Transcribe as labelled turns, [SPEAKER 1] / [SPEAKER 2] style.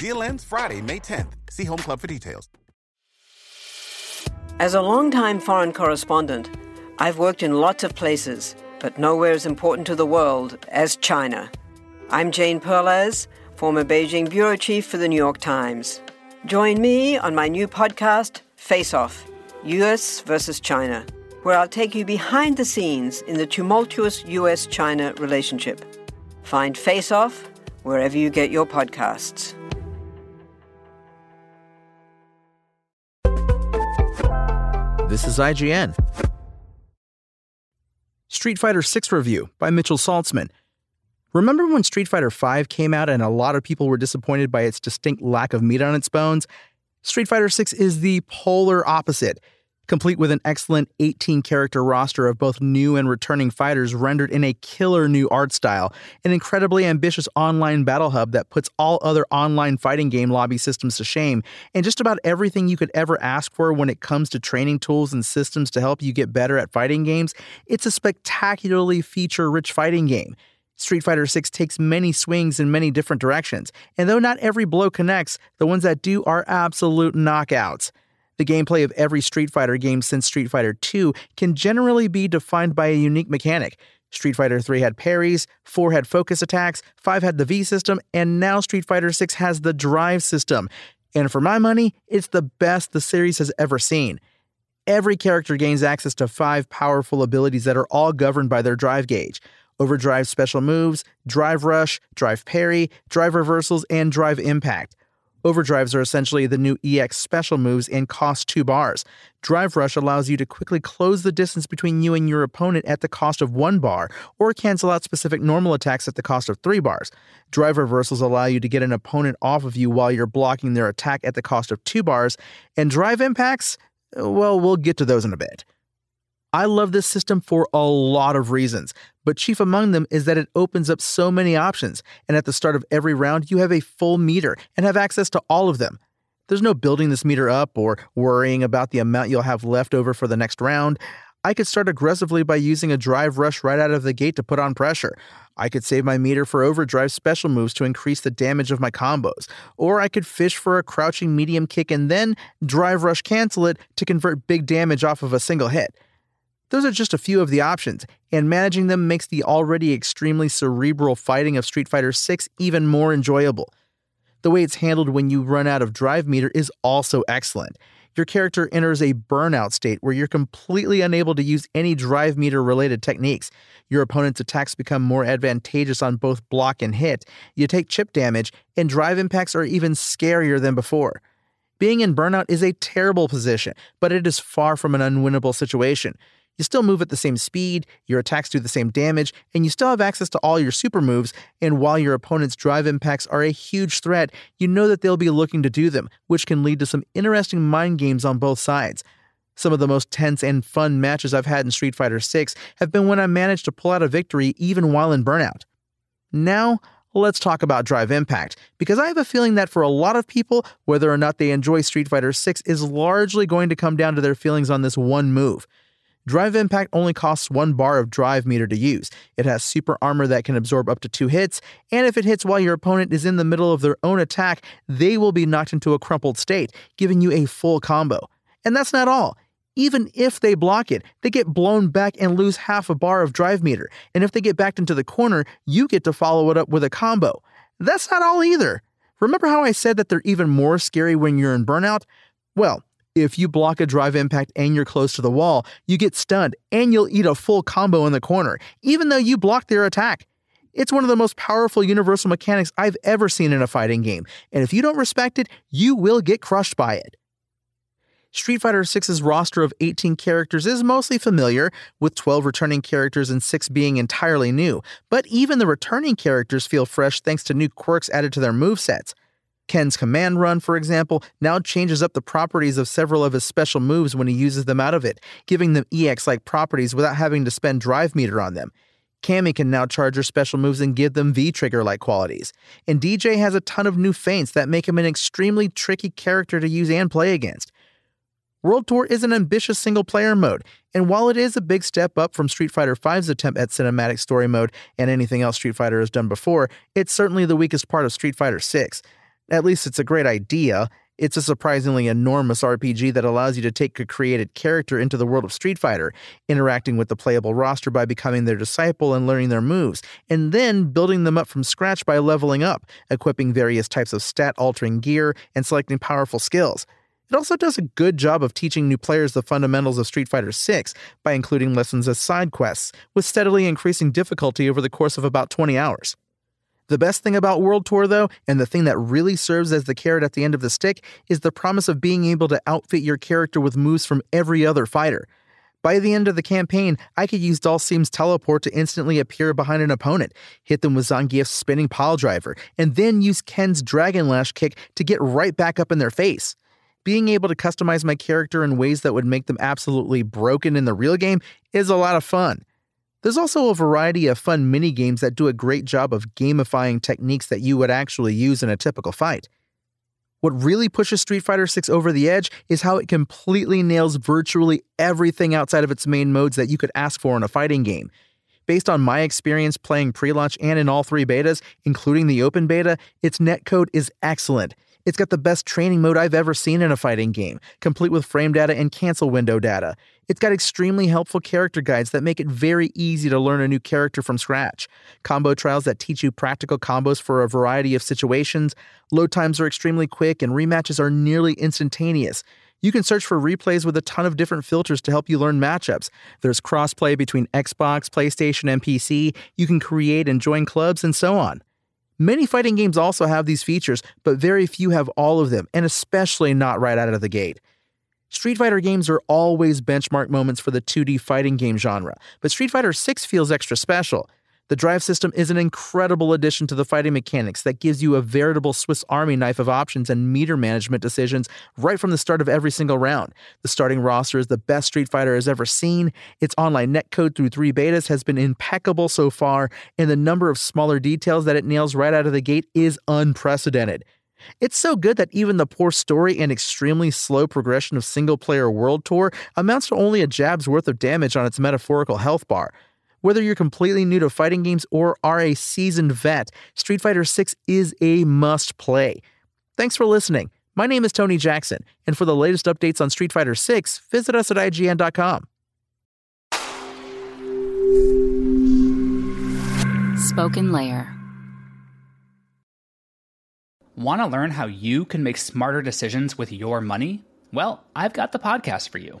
[SPEAKER 1] Deal ends Friday, May 10th. See Home Club for details.
[SPEAKER 2] As a longtime foreign correspondent, I've worked in lots of places, but nowhere as important to the world as China. I'm Jane Perlez, former Beijing bureau chief for the New York Times. Join me on my new podcast, Face Off US versus China, where I'll take you behind the scenes in the tumultuous US China relationship. Find Face Off wherever you get your podcasts.
[SPEAKER 3] This is IGN. Street Fighter 6 review by Mitchell Saltzman. Remember when Street Fighter 5 came out and a lot of people were disappointed by its distinct lack of meat on its bones? Street Fighter 6 is the polar opposite complete with an excellent 18 character roster of both new and returning fighters rendered in a killer new art style, an incredibly ambitious online battle hub that puts all other online fighting game lobby systems to shame, and just about everything you could ever ask for when it comes to training tools and systems to help you get better at fighting games. It's a spectacularly feature rich fighting game. Street Fighter 6 takes many swings in many different directions, and though not every blow connects, the ones that do are absolute knockouts. The gameplay of every Street Fighter game since Street Fighter 2 can generally be defined by a unique mechanic. Street Fighter 3 had parries, 4 had focus attacks, 5 had the V system, and now Street Fighter 6 has the drive system. And for my money, it's the best the series has ever seen. Every character gains access to 5 powerful abilities that are all governed by their drive gauge. Overdrive special moves, drive rush, drive parry, drive reversals, and drive impact. Overdrives are essentially the new EX special moves and cost 2 bars. Drive Rush allows you to quickly close the distance between you and your opponent at the cost of 1 bar, or cancel out specific normal attacks at the cost of 3 bars. Drive Reversals allow you to get an opponent off of you while you're blocking their attack at the cost of 2 bars. And Drive Impacts? Well, we'll get to those in a bit. I love this system for a lot of reasons, but chief among them is that it opens up so many options, and at the start of every round, you have a full meter and have access to all of them. There's no building this meter up or worrying about the amount you'll have left over for the next round. I could start aggressively by using a drive rush right out of the gate to put on pressure. I could save my meter for overdrive special moves to increase the damage of my combos. Or I could fish for a crouching medium kick and then drive rush cancel it to convert big damage off of a single hit. Those are just a few of the options, and managing them makes the already extremely cerebral fighting of Street Fighter 6 even more enjoyable. The way it's handled when you run out of drive meter is also excellent. Your character enters a burnout state where you're completely unable to use any drive meter related techniques. Your opponent's attacks become more advantageous on both block and hit. You take chip damage, and drive impacts are even scarier than before. Being in burnout is a terrible position, but it is far from an unwinnable situation. You still move at the same speed, your attacks do the same damage, and you still have access to all your super moves. And while your opponent's drive impacts are a huge threat, you know that they'll be looking to do them, which can lead to some interesting mind games on both sides. Some of the most tense and fun matches I've had in Street Fighter 6 have been when I managed to pull out a victory even while in burnout. Now, let's talk about Drive Impact, because I have a feeling that for a lot of people, whether or not they enjoy Street Fighter 6 is largely going to come down to their feelings on this one move. Drive Impact only costs one bar of drive meter to use. It has super armor that can absorb up to two hits, and if it hits while your opponent is in the middle of their own attack, they will be knocked into a crumpled state, giving you a full combo. And that's not all. Even if they block it, they get blown back and lose half a bar of drive meter. And if they get backed into the corner, you get to follow it up with a combo. That's not all either. Remember how I said that they're even more scary when you're in burnout? Well, if you block a drive impact and you're close to the wall, you get stunned and you'll eat a full combo in the corner, even though you blocked their attack. It's one of the most powerful universal mechanics I've ever seen in a fighting game, and if you don't respect it, you will get crushed by it. Street Fighter VI's roster of 18 characters is mostly familiar, with 12 returning characters and 6 being entirely new, but even the returning characters feel fresh thanks to new quirks added to their movesets. Ken's command run, for example, now changes up the properties of several of his special moves when he uses them out of it, giving them EX like properties without having to spend drive meter on them. Cammy can now charge her special moves and give them V trigger like qualities. And Dee Jay has a ton of new feints that make him an extremely tricky character to use and play against. World Tour is an ambitious single player mode, and while it is a big step up from Street Fighter V's attempt at cinematic story mode and anything else Street Fighter has done before, it's certainly the weakest part of Street Fighter 6. At least it's a great idea. It's a surprisingly enormous RPG that allows you to take a created character into the world of Street Fighter, interacting with the playable roster by becoming their disciple and learning their moves, and then building them up from scratch by leveling up, equipping various types of stat altering gear, and selecting powerful skills. It also does a good job of teaching new players the fundamentals of Street Fighter VI by including lessons as side quests, with steadily increasing difficulty over the course of about 20 hours. The best thing about World Tour, though, and the thing that really serves as the carrot at the end of the stick, is the promise of being able to outfit your character with moves from every other fighter. By the end of the campaign, I could use Dhalsim's teleport to instantly appear behind an opponent, hit them with Zangief's spinning pile driver, and then use Ken's Dragon Lash kick to get right back up in their face being able to customize my character in ways that would make them absolutely broken in the real game is a lot of fun. There's also a variety of fun mini games that do a great job of gamifying techniques that you would actually use in a typical fight. What really pushes Street Fighter 6 over the edge is how it completely nails virtually everything outside of its main modes that you could ask for in a fighting game. Based on my experience playing pre launch and in all three betas, including the open beta, its netcode is excellent. It's got the best training mode I've ever seen in a fighting game, complete with frame data and cancel window data. It's got extremely helpful character guides that make it very easy to learn a new character from scratch, combo trials that teach you practical combos for a variety of situations, load times are extremely quick, and rematches are nearly instantaneous. You can search for replays with a ton of different filters to help you learn matchups. There's crossplay between Xbox, PlayStation, and PC. You can create and join clubs, and so on. Many fighting games also have these features, but very few have all of them, and especially not right out of the gate. Street Fighter games are always benchmark moments for the 2D fighting game genre, but Street Fighter 6 feels extra special. The drive system is an incredible addition to the fighting mechanics that gives you a veritable Swiss Army knife of options and meter management decisions right from the start of every single round. The starting roster is the best Street Fighter has ever seen. Its online netcode through three betas has been impeccable so far, and the number of smaller details that it nails right out of the gate is unprecedented. It's so good that even the poor story and extremely slow progression of single player World Tour amounts to only a jab's worth of damage on its metaphorical health bar. Whether you're completely new to fighting games or are a seasoned vet, Street Fighter 6 is a must play. Thanks for listening. My name is Tony Jackson, and for the latest updates on Street Fighter 6, visit us at IGN.com.
[SPEAKER 4] Spoken Layer.
[SPEAKER 5] Want to learn how you can make smarter decisions with your money? Well, I've got the podcast for you.